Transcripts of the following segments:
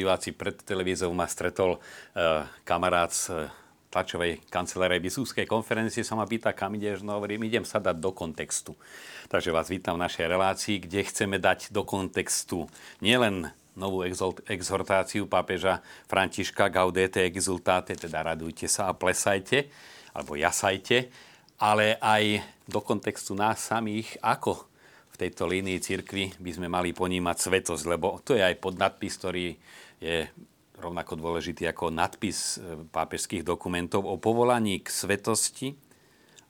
diváci, pred televíziou ma stretol uh, kamarát z tlačovej kancelárie biskupskej konferencie sa ma pýta, kam ideš, no hovorím, idem sa dať do kontextu. Takže vás vítam v našej relácii, kde chceme dať do kontextu nielen novú exhortáciu pápeža Františka Gaudete exultate, teda radujte sa a plesajte, alebo jasajte, ale aj do kontextu nás samých, ako v tejto línii cirkvi by sme mali ponímať svetosť, lebo to je aj podnadpis, ktorý je rovnako dôležitý ako nadpis e, pápežských dokumentov o povolaní k svetosti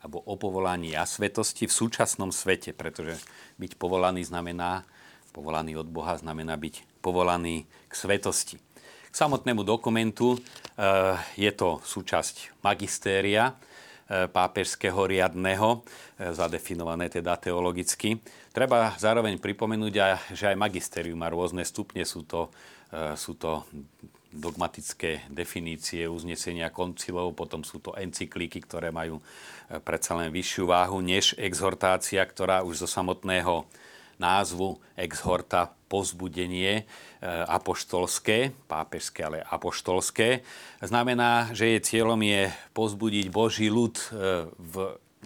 alebo o povolaní a svetosti v súčasnom svete, pretože byť povolaný znamená, povolaný od Boha znamená byť povolaný k svetosti. K samotnému dokumentu e, je to súčasť magistéria, E, pápežského riadného, zadefinované teda teologicky. Treba zároveň pripomenúť, že aj magisterium má rôzne stupne, sú to, sú to dogmatické definície uznesenia koncilov, potom sú to encyklíky, ktoré majú predsa len vyššiu váhu než exhortácia, ktorá už zo samotného názvu exhorta pozbudenie e, apoštolské, pápežské, ale apoštolské. Znamená, že jej cieľom je pozbudiť Boží ľud e, v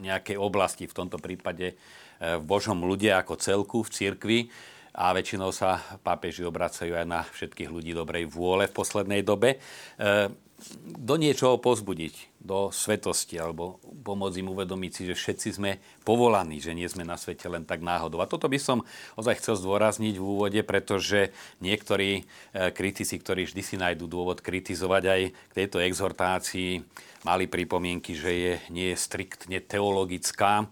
nejakej oblasti, v tomto prípade e, v Božom ľude ako celku, v cirkvi. A väčšinou sa pápeži obracajú aj na všetkých ľudí dobrej vôle v poslednej dobe do niečoho pozbudiť, do svetosti, alebo pomôcť im uvedomiť si, že všetci sme povolaní, že nie sme na svete len tak náhodou. A toto by som ozaj chcel zdôrazniť v úvode, pretože niektorí e, kritici, ktorí vždy si nájdú dôvod kritizovať aj k tejto exhortácii, mali pripomienky, že je, nie je striktne teologická.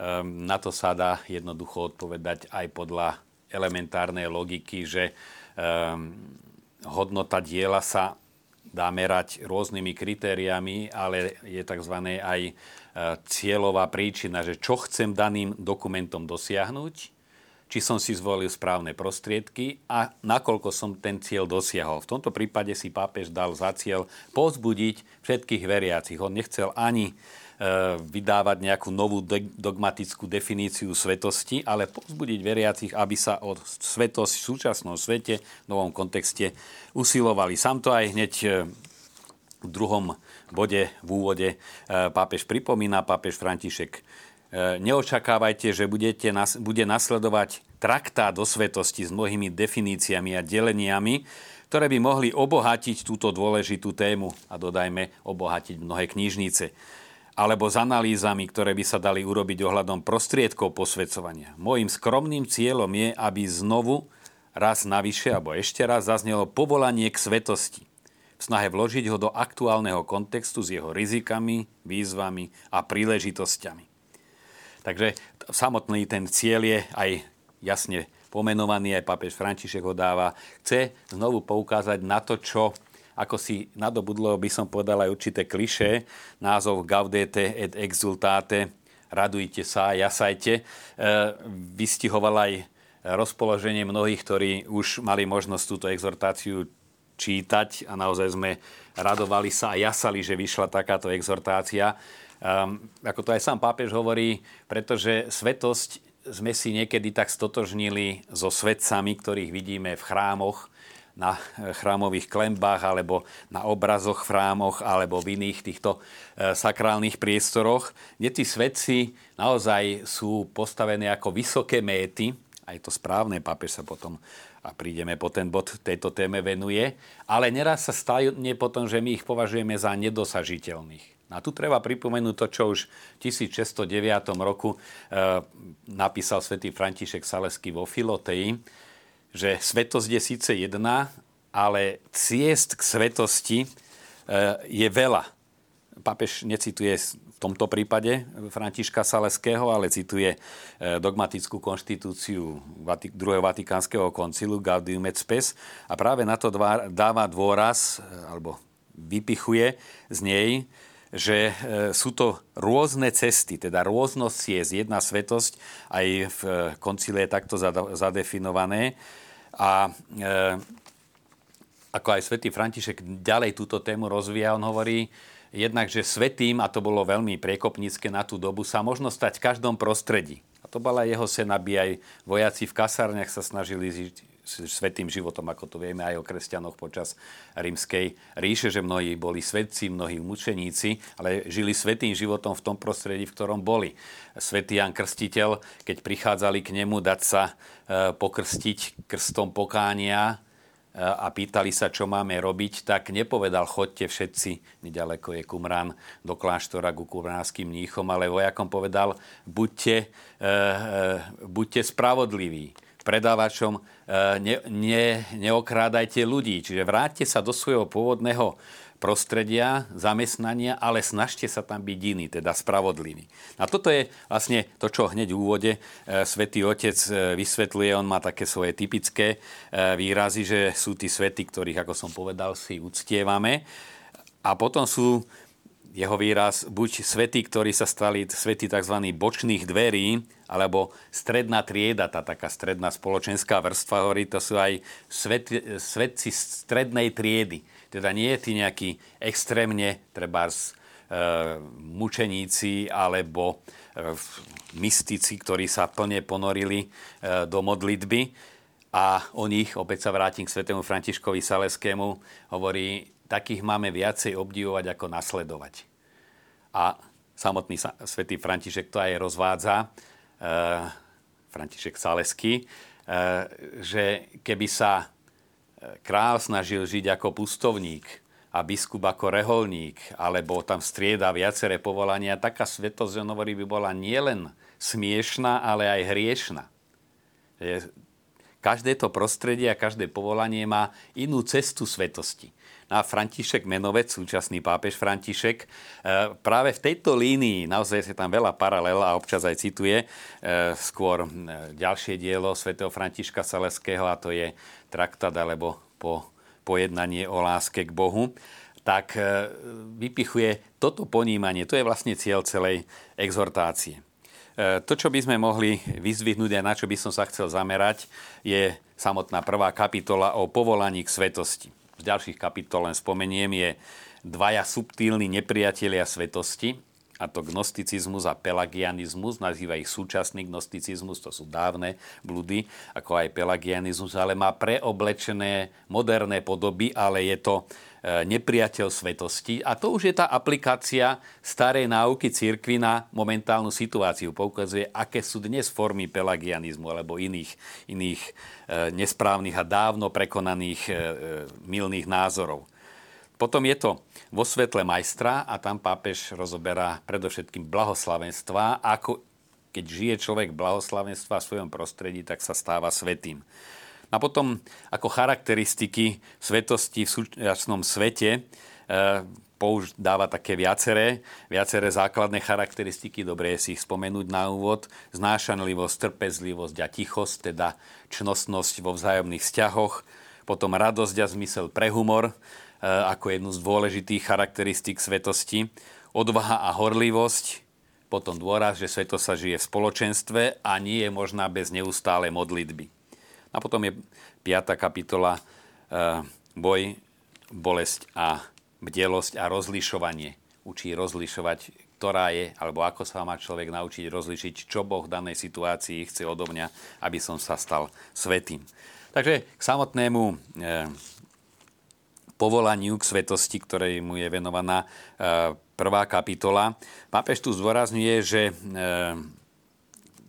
Ehm, na to sa dá jednoducho odpovedať aj podľa elementárnej logiky, že ehm, hodnota diela sa dá merať rôznymi kritériami, ale je tzv. aj e, cieľová príčina, že čo chcem daným dokumentom dosiahnuť, či som si zvolil správne prostriedky a nakoľko som ten cieľ dosiahol. V tomto prípade si pápež dal za cieľ pozbudiť všetkých veriacich. On nechcel ani vydávať nejakú novú dogmatickú definíciu svetosti, ale pozbudiť veriacich, aby sa o svetosť v súčasnom svete, v novom kontexte usilovali. Sám to aj hneď e, v druhom bode, v úvode e, pápež pripomína, pápež František neočakávajte, že budete, bude nasledovať traktát do svetosti s mnohými definíciami a deleniami, ktoré by mohli obohatiť túto dôležitú tému a dodajme obohatiť mnohé knižnice alebo s analýzami, ktoré by sa dali urobiť ohľadom prostriedkov posvedcovania. Mojím skromným cieľom je, aby znovu, raz navyše, alebo ešte raz zaznelo povolanie k svetosti. V snahe vložiť ho do aktuálneho kontextu s jeho rizikami, výzvami a príležitosťami. Takže samotný ten cieľ je aj jasne pomenovaný, aj papež František ho dáva. Chce znovu poukázať na to, čo ako si nadobudlo, by som povedal aj určité kliše, názov Gaudete et exultate, radujte sa, jasajte, e, vystihoval aj rozpoloženie mnohých, ktorí už mali možnosť túto exhortáciu čítať a naozaj sme radovali sa a jasali, že vyšla takáto exhortácia. Um, ako to aj sám pápež hovorí, pretože svetosť sme si niekedy tak stotožnili so svetcami, ktorých vidíme v chrámoch, na chrámových klembách alebo na obrazoch v chrámoch alebo v iných týchto e, sakrálnych priestoroch, kde tí svetci naozaj sú postavené ako vysoké méty, aj to správne, pápež sa potom a prídeme po ten bod tejto téme venuje, ale neraz sa stane potom, že my ich považujeme za nedosažiteľných. A tu treba pripomenúť to, čo už v 1609 roku e, napísal svätý František Salesky vo Filotei, že svetosť je síce jedna, ale ciest k svetosti e, je veľa. Papež necituje v tomto prípade Františka Saleského, ale cituje e, dogmatickú konštitúciu druhého Vatikánskeho koncilu Gaudium et Spes a práve na to dáva dôraz, e, alebo vypichuje z nej, že sú to rôzne cesty, teda rôznosť ciest, jedna svetosť, aj v koncile je takto zadefinované. A e, ako aj svätý František ďalej túto tému rozvíja, on hovorí jednak, že svetým, a to bolo veľmi priekopnícke na tú dobu, sa možno stať v každom prostredí. A to bola jeho sen, aby aj vojaci v kasárniach sa snažili žiť svetým životom, ako to vieme aj o kresťanoch počas rímskej ríše, že mnohí boli svetci, mnohí mučeníci, ale žili svetým životom v tom prostredí, v ktorom boli. Svetý Jan Krstiteľ, keď prichádzali k nemu dať sa e, pokrstiť krstom pokánia, a pýtali sa, čo máme robiť, tak nepovedal, chodte všetci, nedaleko je Kumran, do kláštora ku kumránskym mníchom, ale vojakom povedal, buďte, e, e, buďte spravodliví. Predávačom e, ne, ne, neokrádajte ľudí, čiže vráťte sa do svojho pôvodného prostredia, zamestnania, ale snažte sa tam byť iný, teda spravodlivý. A toto je vlastne to, čo hneď v úvode e, svätý Otec e, vysvetľuje. On má také svoje typické výrazy, že sú tí svety, ktorých, ako som povedal, si uctievame. A potom sú jeho výraz buď svety, ktorí sa stali svety tzv. bočných dverí, alebo stredná trieda, tá taká stredná spoločenská vrstva, hovorí, to sú aj svet, svetci strednej triedy teda nie je tí nejakí extrémne, treba e, mučeníci alebo e, mystici, ktorí sa plne ponorili e, do modlitby. A o nich, opäť sa vrátim k svetému Františkovi Saleskému, hovorí, takých máme viacej obdivovať ako nasledovať. A samotný svätý František to aj rozvádza, e, František Saleský, e, že keby sa král snažil žiť ako pustovník a biskup ako reholník, alebo tam strieda viaceré povolania, taká svetosť, hovorí, by bola nielen smiešná, ale aj hriešna. Každé to prostredie a každé povolanie má inú cestu svetosti. No a František Menovec, súčasný pápež František, e, práve v tejto línii, naozaj je tam veľa paralel a občas aj cituje, e, skôr e, ďalšie dielo svätého Františka Saleského a to je traktát alebo po, pojednanie o láske k Bohu, tak vypichuje toto ponímanie, to je vlastne cieľ celej exhortácie. To, čo by sme mohli vyzvihnúť a na čo by som sa chcel zamerať, je samotná prvá kapitola o povolaní k svetosti. Z ďalších kapitol len spomeniem, je dvaja subtílni nepriatelia svetosti, a to gnosticizmus a pelagianizmus, nazýva ich súčasný gnosticizmus, to sú dávne blúdy, ako aj pelagianizmus, ale má preoblečené moderné podoby, ale je to e, nepriateľ svetosti. A to už je tá aplikácia starej náuky církvy na momentálnu situáciu. Poukazuje, aké sú dnes formy pelagianizmu alebo iných, iných e, nesprávnych a dávno prekonaných e, milných názorov. Potom je to vo svetle majstra a tam pápež rozoberá predovšetkým blahoslavenstva, ako keď žije človek blahoslavenstva v svojom prostredí, tak sa stáva svetým. A potom ako charakteristiky svetosti v súčasnom svete e, použ dáva také viaceré, viaceré základné charakteristiky, dobre je si ich spomenúť na úvod, znášanlivosť, trpezlivosť a tichosť, teda čnostnosť vo vzájomných vzťahoch, potom radosť a zmysel pre humor, Eh, ako jednu z dôležitých charakteristík svetosti. Odvaha a horlivosť, potom dôraz, že sveto sa žije v spoločenstve a nie je možná bez neustále modlitby. A potom je 5. kapitola eh, boj, bolesť a bdelosť a rozlišovanie. Učí rozlišovať, ktorá je, alebo ako sa má človek naučiť rozlišiť, čo Boh v danej situácii chce odo mňa, aby som sa stal svetým. Takže k samotnému eh, povolaniu k svetosti, ktorej mu je venovaná e, prvá kapitola. Pápež tu zdôrazňuje, že e,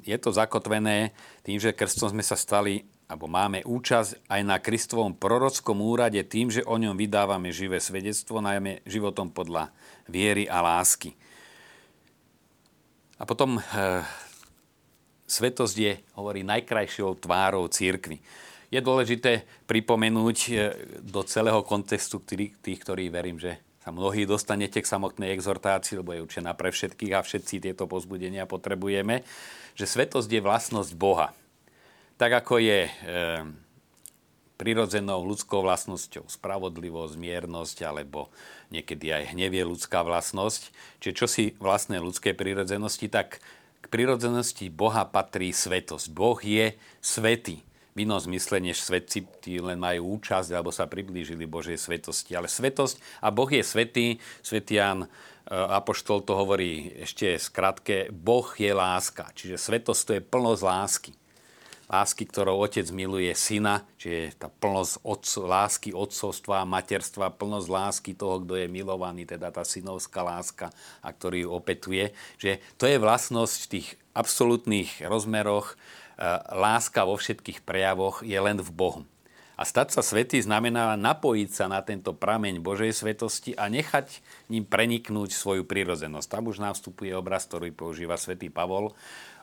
je to zakotvené tým, že krstom sme sa stali alebo máme účasť aj na Kristovom prorockom úrade tým, že o ňom vydávame živé svedectvo, najmä životom podľa viery a lásky. A potom e, svetosť je, hovorí, najkrajšou tvárou církvy je dôležité pripomenúť e, do celého kontextu tých, ktorí verím, že sa mnohí dostanete k samotnej exhortácii, lebo je určená pre všetkých a všetci tieto pozbudenia potrebujeme, že svetosť je vlastnosť Boha. Tak ako je e, prirodzenou ľudskou vlastnosťou spravodlivosť, miernosť alebo niekedy aj hnevie ľudská vlastnosť. Čiže čo si vlastné ľudské prirodzenosti, tak k prirodzenosti Boha patrí svetosť. Boh je svetý v inom zmysle, než svetci tí len majú účasť alebo sa priblížili Božej svetosti. Ale svetosť, a Boh je svetý, svetý Jan e, Apoštol to hovorí ešte skratke, Boh je láska. Čiže svetosť to je plnosť lásky. Lásky, ktorou otec miluje syna, čiže tá plnosť otco, lásky otcovstva, materstva, plnosť lásky toho, kto je milovaný, teda tá synovská láska, a ktorý ju opetuje. Že to je vlastnosť v tých absolútnych rozmeroch. E, láska vo všetkých prejavoch je len v Bohu. A stať sa svetý znamená napojiť sa na tento prameň Božej svetosti a nechať ním preniknúť svoju prírodzenosť. Tam už nám vstupuje obraz, ktorý používa svätý Pavol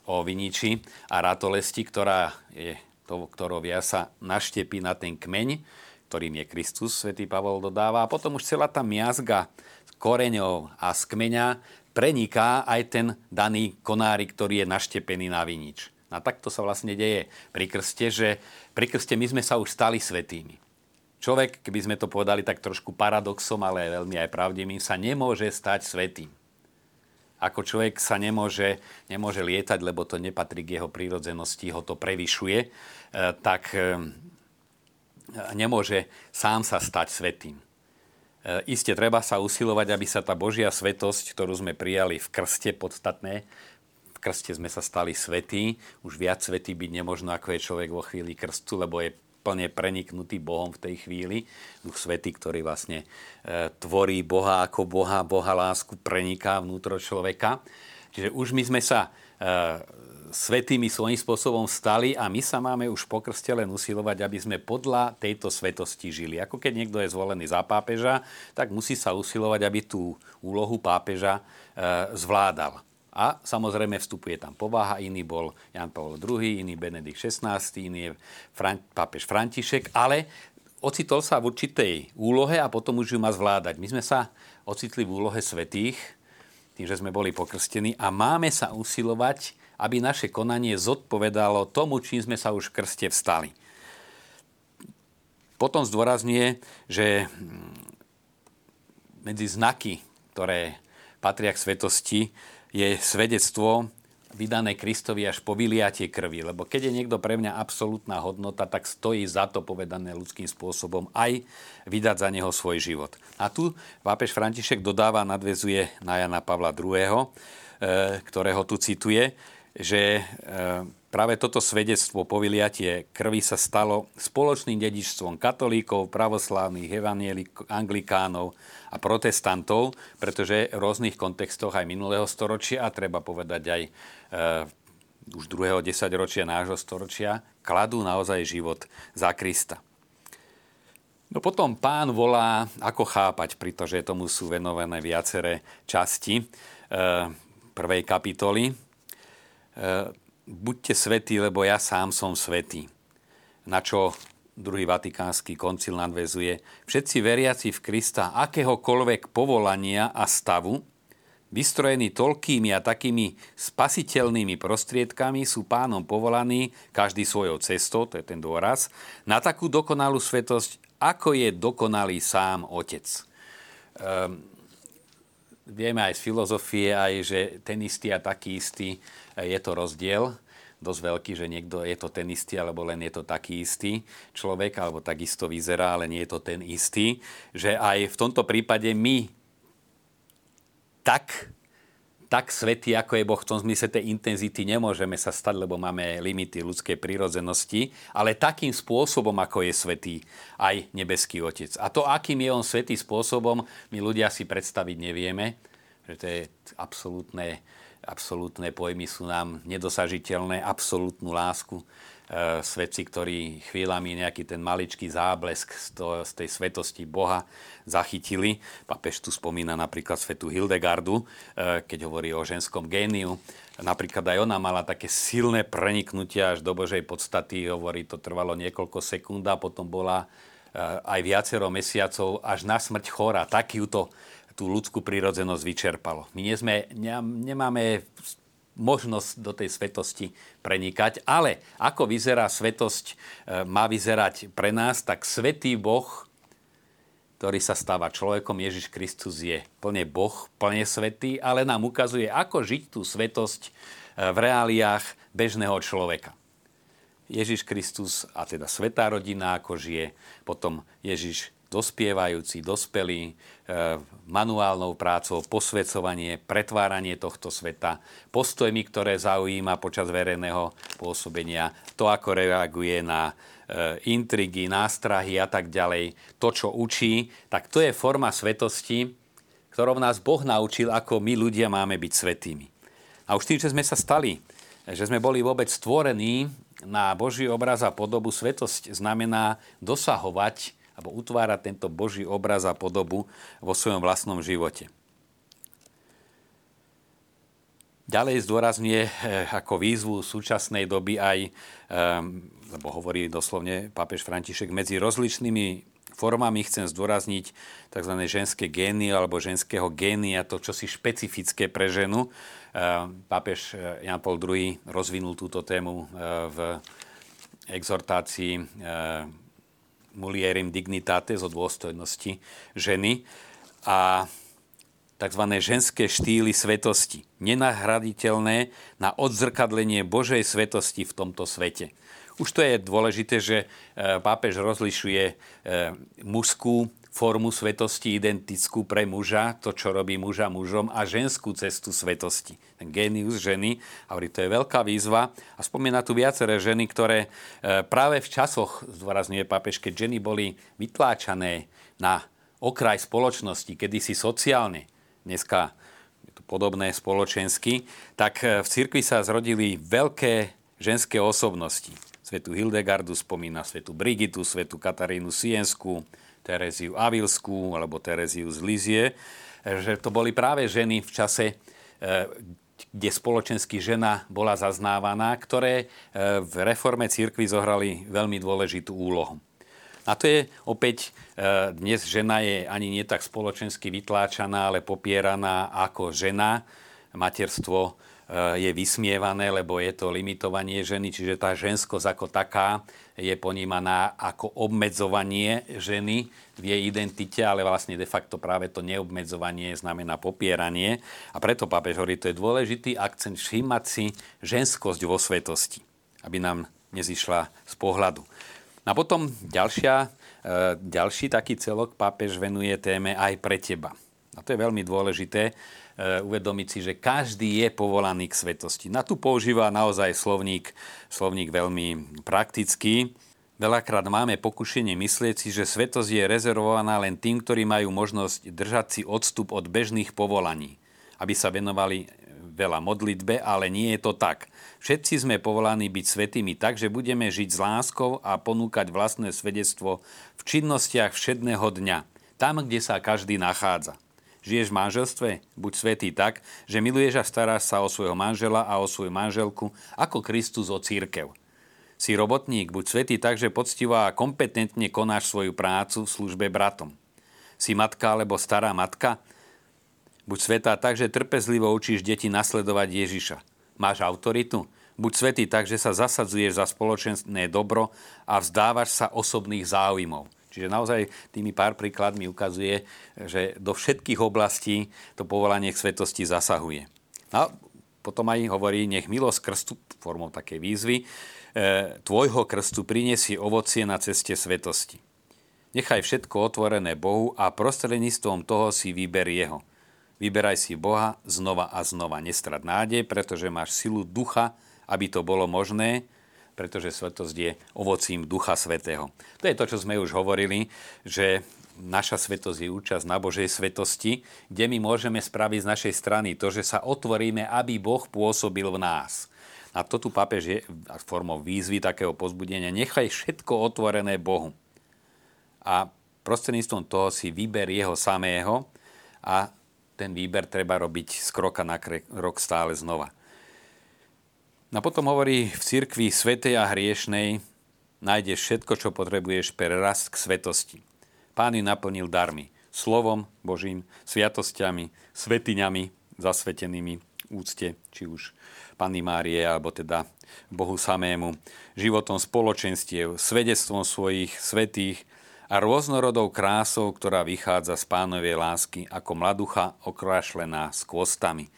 o viniči a ratolesti, ktorá je to, ktorou via sa naštepí na ten kmeň, ktorým je Kristus, svätý Pavol dodáva. A potom už celá tá miazga koreňov a z kmeňa preniká aj ten daný konárik, ktorý je naštepený na vinič. A takto sa vlastne deje pri krste, že pri krste my sme sa už stali svetými. Človek, keby sme to povedali tak trošku paradoxom, ale veľmi aj pravdivým, sa nemôže stať svetým ako človek sa nemôže, nemôže lietať, lebo to nepatrí k jeho prírodzenosti, ho to prevyšuje, e, tak e, nemôže sám sa stať svetým. E, Isté treba sa usilovať, aby sa tá Božia svetosť, ktorú sme prijali v krste, podstatné, v krste sme sa stali svetí, už viac svetý byť nemožno, ako je človek vo chvíli krstu, lebo je plne preniknutý Bohom v tej chvíli. Duch Svetý, ktorý vlastne e, tvorí Boha ako Boha, Boha lásku preniká vnútro človeka. Čiže už my sme sa e, svetými svojím spôsobom stali a my sa máme už po krste len usilovať, aby sme podľa tejto svetosti žili. Ako keď niekto je zvolený za pápeža, tak musí sa usilovať, aby tú úlohu pápeža e, zvládal. A samozrejme vstupuje tam povaha, iný bol Jan Pavel II, iný Benedikt XVI, iný je Fran- pápež František, ale ocitol sa v určitej úlohe a potom už ju má zvládať. My sme sa ocitli v úlohe svetých, tým, že sme boli pokrstení a máme sa usilovať, aby naše konanie zodpovedalo tomu, čím sme sa už v krste vstali. Potom zdôrazňuje, že medzi znaky, ktoré patria k svetosti, je svedectvo vydané Kristovi až po vyliatie krvi. Lebo keď je niekto pre mňa absolútna hodnota, tak stojí za to povedané ľudským spôsobom aj vydať za neho svoj život. A tu pápež František dodáva, nadvezuje na Jana Pavla II., e, ktorého tu cituje, že e, práve toto svedectvo po vyliatie krvi sa stalo spoločným dedičstvom katolíkov, pravoslávnych, anglikánov a protestantov, pretože v rôznych kontextoch aj minulého storočia, a treba povedať aj e, už druhého desaťročia nášho storočia, kladú naozaj život za Krista. No potom pán volá, ako chápať, pretože tomu sú venované viaceré časti e, prvej kapitoly. E, buďte svetí, lebo ja sám som svetý. Na čo druhý vatikánsky koncil nadvezuje, všetci veriaci v Krista akéhokoľvek povolania a stavu, vystrojení toľkými a takými spasiteľnými prostriedkami, sú pánom povolaní, každý svojou cestou, to je ten dôraz, na takú dokonalú svetosť, ako je dokonalý sám Otec. Um, vieme aj z filozofie, aj, že ten istý a taký istý je to rozdiel dosť veľký, že niekto je to ten istý, alebo len je to taký istý človek, alebo takisto vyzerá, ale nie je to ten istý. Že aj v tomto prípade my tak, tak svetí, ako je Boh v tom zmysle tej intenzity, nemôžeme sa stať, lebo máme limity ľudskej prírodzenosti, ale takým spôsobom, ako je svetý aj nebeský Otec. A to, akým je on svetý spôsobom, my ľudia si predstaviť nevieme, že to je absolútne absolútne pojmy sú nám nedosažiteľné, absolútnu lásku. E, svedci, ktorí chvíľami nejaký ten maličký záblesk z, to, z tej svetosti Boha zachytili. Papež tu spomína napríklad svetu Hildegardu, e, keď hovorí o ženskom géniu. Napríklad aj ona mala také silné preniknutie až do Božej podstaty. Hovorí, to trvalo niekoľko sekúnd a potom bola e, aj viacero mesiacov až na smrť chora. Tak ju to tú ľudskú prírodzenosť vyčerpalo. My nie sme, ne, nemáme možnosť do tej svetosti prenikať, ale ako vyzerá svetosť, e, má vyzerať pre nás, tak svetý Boh, ktorý sa stáva človekom, Ježiš Kristus je plne Boh, plne svetý, ale nám ukazuje, ako žiť tú svetosť e, v reáliách bežného človeka. Ježiš Kristus, a teda svetá rodina, ako žije, potom Ježiš dospievajúci, dospelí, e, manuálnou prácou, posvedcovanie, pretváranie tohto sveta, postojmi, ktoré zaujíma počas verejného pôsobenia, to, ako reaguje na e, intrigy, nástrahy a tak ďalej, to, čo učí, tak to je forma svetosti, ktorou nás Boh naučil, ako my ľudia máme byť svetými. A už tým, že sme sa stali, že sme boli vôbec stvorení na Boží obraz a podobu, svetosť znamená dosahovať alebo utvárať tento Boží obraz a podobu vo svojom vlastnom živote. Ďalej zdôrazňuje eh, ako výzvu súčasnej doby aj, eh, lebo hovorí doslovne pápež František, medzi rozličnými formami chcem zdôrazniť tzv. ženské gény alebo ženského génia, to čo si špecifické pre ženu. Eh, pápež Jan Paul II rozvinul túto tému v exhortácii mulierim dignitate zo dôstojnosti ženy a tzv. ženské štýly svetosti. Nenahraditeľné na odzrkadlenie Božej svetosti v tomto svete. Už to je dôležité, že e, pápež rozlišuje e, mužskú formu svetosti identickú pre muža, to, čo robí muža mužom, a ženskú cestu svetosti. Ten génius ženy, hovorí, to je veľká výzva. A spomína tu viaceré ženy, ktoré e, práve v časoch, zdôrazňuje pápež, keď ženy boli vytláčané na okraj spoločnosti, kedysi sociálne, dneska je to podobné spoločensky, tak e, v cirkvi sa zrodili veľké ženské osobnosti. Svetu Hildegardu spomína, svetu Brigitu, svetu Katarínu Sienskú, Tereziu Avilskú alebo Tereziu z Lizie, že to boli práve ženy v čase, e, kde spoločensky žena bola zaznávaná, ktoré e, v reforme církvy zohrali veľmi dôležitú úlohu. A to je opäť, e, dnes žena je ani nie tak spoločensky vytláčaná, ale popieraná ako žena. Materstvo je vysmievané, lebo je to limitovanie ženy, čiže tá ženskosť ako taká je ponímaná ako obmedzovanie ženy v jej identite, ale vlastne de facto práve to neobmedzovanie znamená popieranie. A preto pápež hovorí, to je dôležitý akcent všímať si ženskosť vo svetosti, aby nám nezišla z pohľadu. A potom ďalšia, eh, ďalší taký celok pápež venuje téme aj pre teba. A to je veľmi dôležité, uvedomiť si, že každý je povolaný k svetosti. Na tu používa naozaj slovník, slovník veľmi praktický. Veľakrát máme pokušenie myslieť si, že svetosť je rezervovaná len tým, ktorí majú možnosť držať si odstup od bežných povolaní, aby sa venovali veľa modlitbe, ale nie je to tak. Všetci sme povolaní byť svetými tak, že budeme žiť s láskou a ponúkať vlastné svedectvo v činnostiach všedného dňa, tam, kde sa každý nachádza. Žiješ v manželstve? Buď svetý tak, že miluješ a staráš sa o svojho manžela a o svoju manželku ako Kristus o církev. Si robotník, buď svetý tak, že poctivo a kompetentne konáš svoju prácu v službe bratom. Si matka alebo stará matka? Buď svetá tak, že trpezlivo učíš deti nasledovať Ježiša. Máš autoritu? Buď svetý tak, že sa zasadzuješ za spoločenské dobro a vzdávaš sa osobných záujmov. Čiže naozaj tými pár príkladmi ukazuje, že do všetkých oblastí to povolanie k svetosti zasahuje. A potom aj hovorí, nech milosť krstu, formou také výzvy, e, tvojho krstu prinesie ovocie na ceste svetosti. Nechaj všetko otvorené Bohu a prostredníctvom toho si vyber Jeho. Vyberaj si Boha znova a znova. Nestrad nádej, pretože máš silu ducha, aby to bolo možné, pretože svetosť je ovocím Ducha Svetého. To je to, čo sme už hovorili, že naša svetosť je účasť na Božej svetosti, kde my môžeme spraviť z našej strany to, že sa otvoríme, aby Boh pôsobil v nás. A to tu pápež je formou výzvy takého pozbudenia. Nechaj všetko otvorené Bohu. A prostredníctvom toho si vyber jeho samého a ten výber treba robiť z kroka na krok stále znova. No potom hovorí, v cirkvi svetej a hriešnej nájdeš všetko, čo potrebuješ pre rast k svetosti. Pán ju naplnil darmi, slovom Božím, sviatosťami, svetiňami zasvetenými úcte, či už Panny Márie, alebo teda Bohu samému, životom spoločenstiev, svedectvom svojich svetých a rôznorodou krásou, ktorá vychádza z pánovej lásky ako mladucha okrašlená s kvostami.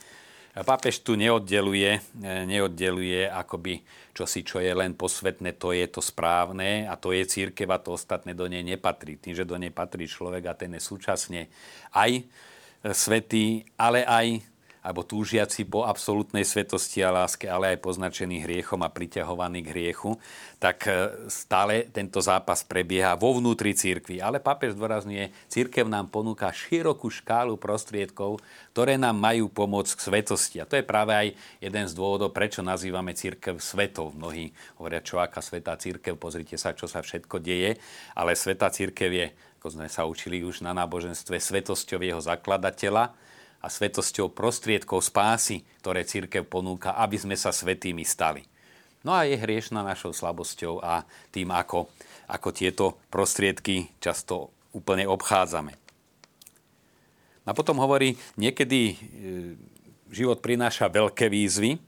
Pápež tu neoddeluje, neoddeluje akoby čosi, čo je len posvetné, to je to správne a to je církev a to ostatné do nej nepatrí. Tým, že do nej patrí človek a ten je súčasne aj svetý, ale aj alebo túžiaci po absolútnej svetosti a láske, ale aj poznačený hriechom a priťahovaný k hriechu, tak e, stále tento zápas prebieha vo vnútri církvy. Ale pápež zdôrazňuje, církev nám ponúka širokú škálu prostriedkov, ktoré nám majú pomôcť k svetosti. A to je práve aj jeden z dôvodov, prečo nazývame církev svetov. Mnohí hovoria, čo aká svetá církev, pozrite sa, čo sa všetko deje, ale svetá církev je, ako sme sa učili už na náboženstve, svetosťou jeho zakladateľa, a svetosťou prostriedkov spásy, ktoré církev ponúka, aby sme sa svetými stali. No a je hriešna našou slabosťou a tým, ako, ako tieto prostriedky často úplne obchádzame. A potom hovorí, niekedy e, život prináša veľké výzvy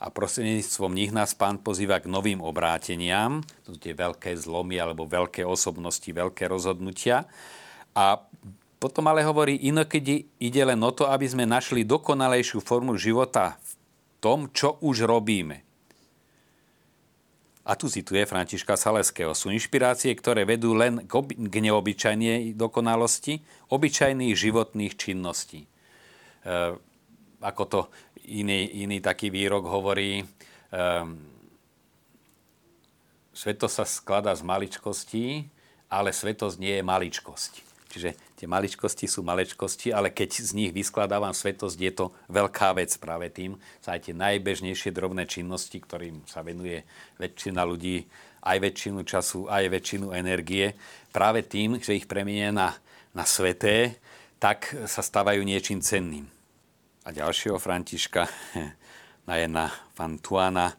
a prostredníctvom nich nás pán pozýva k novým obráteniam, to sú tie veľké zlomy alebo veľké osobnosti, veľké rozhodnutia. A potom ale hovorí, inokedy ide len o to, aby sme našli dokonalejšiu formu života v tom, čo už robíme. A tu cituje Františka Saleského. Sú inšpirácie, ktoré vedú len k, oby, k neobyčajnej dokonalosti, obyčajných životných činností. E, ako to iný, iný taký výrok hovorí, e, sveto sa skladá z maličkostí, ale svetosť nie je maličkosť. Čiže tie maličkosti sú malečkosti, ale keď z nich vyskladávam svetosť, je to veľká vec práve tým. Sa aj tie najbežnejšie drobné činnosti, ktorým sa venuje väčšina ľudí, aj väčšinu času, aj väčšinu energie, práve tým, že ich premienia na, na sveté, tak sa stávajú niečím cenným. A ďalšieho Františka, na jedna Fantuana,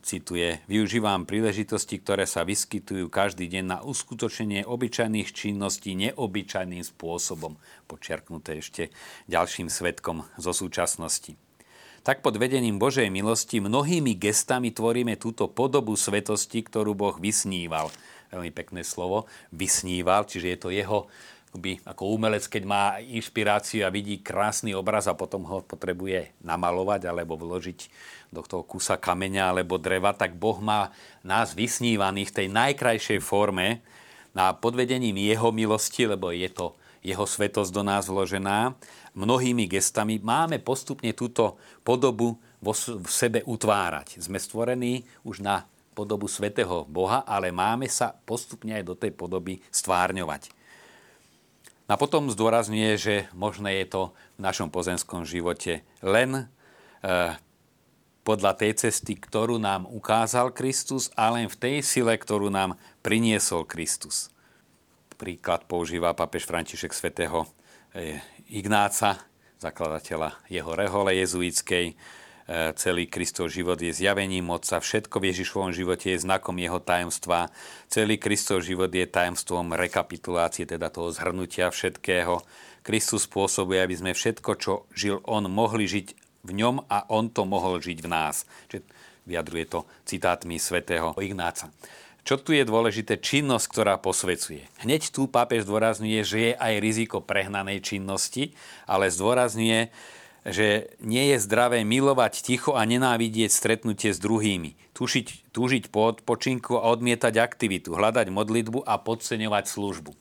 cituje, využívam príležitosti, ktoré sa vyskytujú každý deň na uskutočnenie obyčajných činností neobyčajným spôsobom, počiarknuté ešte ďalším svetkom zo súčasnosti. Tak pod vedením Božej milosti mnohými gestami tvoríme túto podobu svetosti, ktorú Boh vysníval. Veľmi pekné slovo, vysníval, čiže je to jeho akoby, ako umelec, keď má inšpiráciu a vidí krásny obraz a potom ho potrebuje namalovať alebo vložiť do toho kusa kameňa alebo dreva, tak Boh má nás vysnívaných v tej najkrajšej forme na podvedením Jeho milosti, lebo je to Jeho svetosť do nás vložená, mnohými gestami máme postupne túto podobu vo, v sebe utvárať. Sme stvorení už na podobu svetého Boha, ale máme sa postupne aj do tej podoby stvárňovať. A potom zdôrazňuje, že možné je to v našom pozemskom živote len e, podľa tej cesty, ktorú nám ukázal Kristus a len v tej sile, ktorú nám priniesol Kristus. Príklad používa papež František svätého e, Ignáca, zakladateľa jeho rehole jezuitskej, celý Kristov život je zjavením moca, všetko v Ježišovom živote je znakom jeho tajomstva, celý Kristov život je tajomstvom rekapitulácie, teda toho zhrnutia všetkého. Kristus spôsobuje, aby sme všetko, čo žil on, mohli žiť v ňom a on to mohol žiť v nás. Čiže vyjadruje to citátmi svätého Ignáca. Čo tu je dôležité? Činnosť, ktorá posvecuje. Hneď tu pápež zdôrazňuje, že je aj riziko prehnanej činnosti, ale zdôrazňuje, že nie je zdravé milovať ticho a nenávidieť stretnutie s druhými, tušiť, túžiť po odpočinku a odmietať aktivitu, hľadať modlitbu a podceňovať službu. E,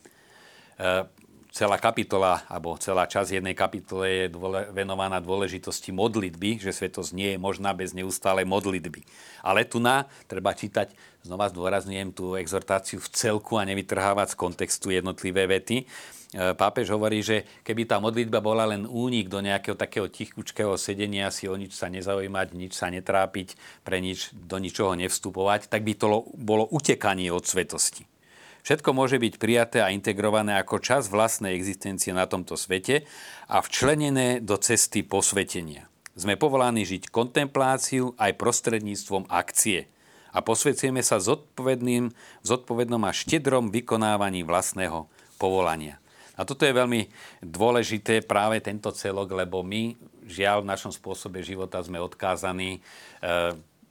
celá kapitola, alebo celá časť jednej kapitole je dôle, venovaná dôležitosti modlitby, že svetosť nie je možná bez neustálej modlitby. Ale tu na treba čítať, znova zdôrazňujem tú exhortáciu v celku a nevytrhávať z kontextu jednotlivé vety, pápež hovorí, že keby tá modlitba bola len únik do nejakého takého tichučkého sedenia, si o nič sa nezaujímať, nič sa netrápiť, pre nič, do ničoho nevstupovať, tak by to bolo utekanie od svetosti. Všetko môže byť prijaté a integrované ako čas vlastnej existencie na tomto svete a včlenené do cesty posvetenia. Sme povolaní žiť kontempláciu aj prostredníctvom akcie a posvecujeme sa zodpovedným, zodpovednom a štedrom vykonávaní vlastného povolania. A toto je veľmi dôležité práve tento celok, lebo my žiaľ v našom spôsobe života sme odkázaní e,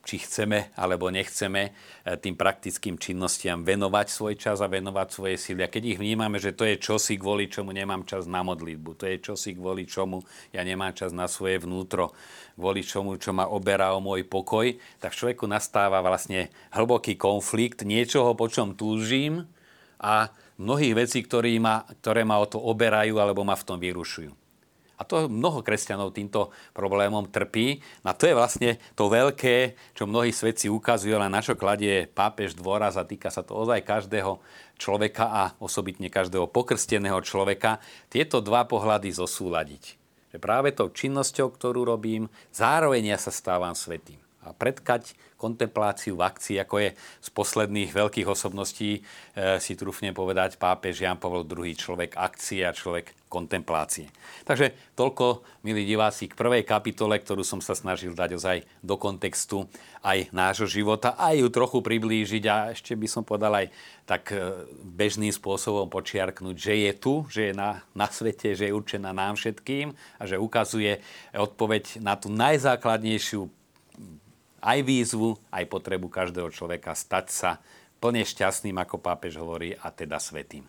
či chceme alebo nechceme e, tým praktickým činnostiam venovať svoj čas a venovať svoje síly. A keď ich vnímame, že to je čosi, kvôli čomu nemám čas na modlitbu, to je čosi, kvôli čomu ja nemám čas na svoje vnútro, kvôli čomu, čo ma oberá o môj pokoj, tak v človeku nastáva vlastne hlboký konflikt niečoho, po čom túžim a mnohých vecí, ktoré ma, ktoré ma o to oberajú alebo ma v tom vyrušujú. A to mnoho kresťanov týmto problémom trpí. A to je vlastne to veľké, čo mnohí svedci ukazujú, ale na čo kladie pápež dôraz a týka sa to ozaj každého človeka a osobitne každého pokrsteného človeka, tieto dva pohľady zosúľadiť. Že práve tou činnosťou, ktorú robím, zároveň ja sa stávam svetým a predkať kontempláciu v akcii, ako je z posledných veľkých osobností, e, si trúfne povedať pápež Jan Pavel II, človek akcie a človek kontemplácie. Takže toľko, milí diváci, k prvej kapitole, ktorú som sa snažil dať ozaj do kontextu aj nášho života, aj ju trochu priblížiť a ešte by som povedal aj tak e, bežným spôsobom počiarknúť, že je tu, že je na, na svete, že je určená nám všetkým a že ukazuje odpoveď na tú najzákladnejšiu aj výzvu, aj potrebu každého človeka stať sa plne šťastným, ako pápež hovorí, a teda svetým.